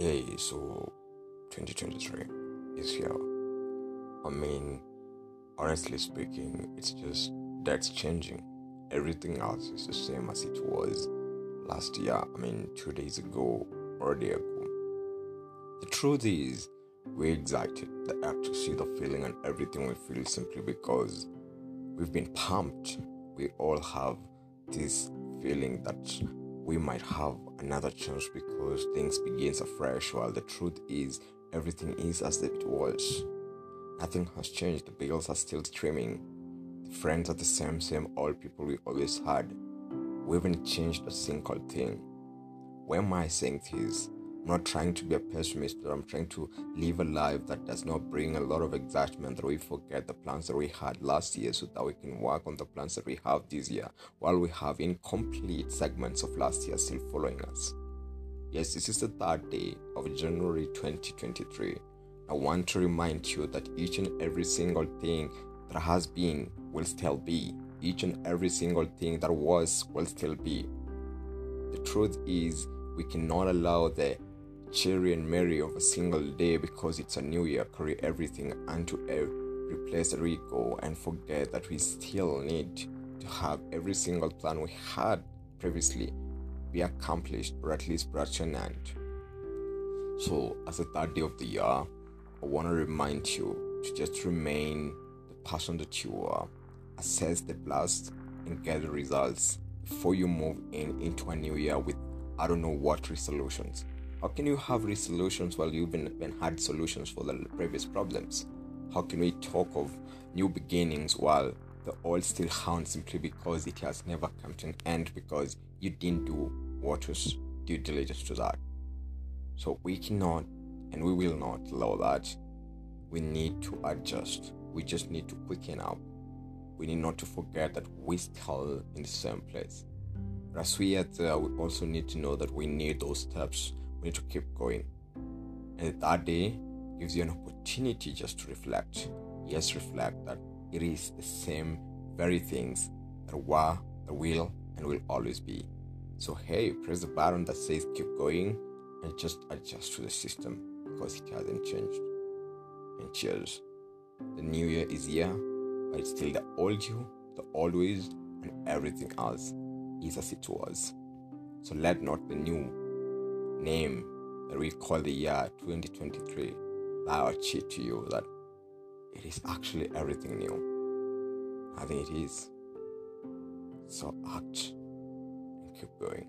Okay, so 2023 is here. I mean, honestly speaking, it's just that's changing. Everything else is the same as it was last year. I mean, two days ago or a day ago. The truth is, we're excited the act to see the feeling and everything we feel simply because we've been pumped. We all have this feeling that we might have another chance because things begins afresh while the truth is everything is as it was. Nothing has changed. The bills are still streaming the friends are the same same old people we always had. We haven't changed a single thing. Why am i saying this I'm not trying to be a pessimist, but I'm trying to live a life that does not bring a lot of excitement that we forget the plans that we had last year so that we can work on the plans that we have this year while we have incomplete segments of last year still following us. Yes, this is the third day of January 2023. I want to remind you that each and every single thing that has been will still be. Each and every single thing that was will still be. The truth is, we cannot allow the cherry and merry of a single day because it's a new year carry everything unto a replace the ego and forget that we still need to have every single plan we had previously be accomplished or at least brought to an end. So, as the third day of the year, I want to remind you to just remain the person that you are, assess the blast, and get the results before you move in into a new year with I don't know what resolutions. How can you have resolutions while you've been, been had solutions for the previous problems? How can we talk of new beginnings while the old still haunts simply because it has never come to an end because you didn't do what was due diligence to that? So we cannot and we will not allow that. We need to adjust. We just need to quicken up. We need not to forget that we're still in the same place. But as we get there, uh, we also need to know that we need those steps need to keep going. And that day gives you an opportunity just to reflect. Yes, reflect that it is the same very things that were, that will, and will always be. So, hey, press the button that says keep going and just adjust to the system because it hasn't changed. And cheers. The new year is here, but it's still the old you, the old ways, and everything else is as it was. So let not the new name that we call the year 2023 lie or cheat to you that it is actually everything new. I think it is. So act and keep going.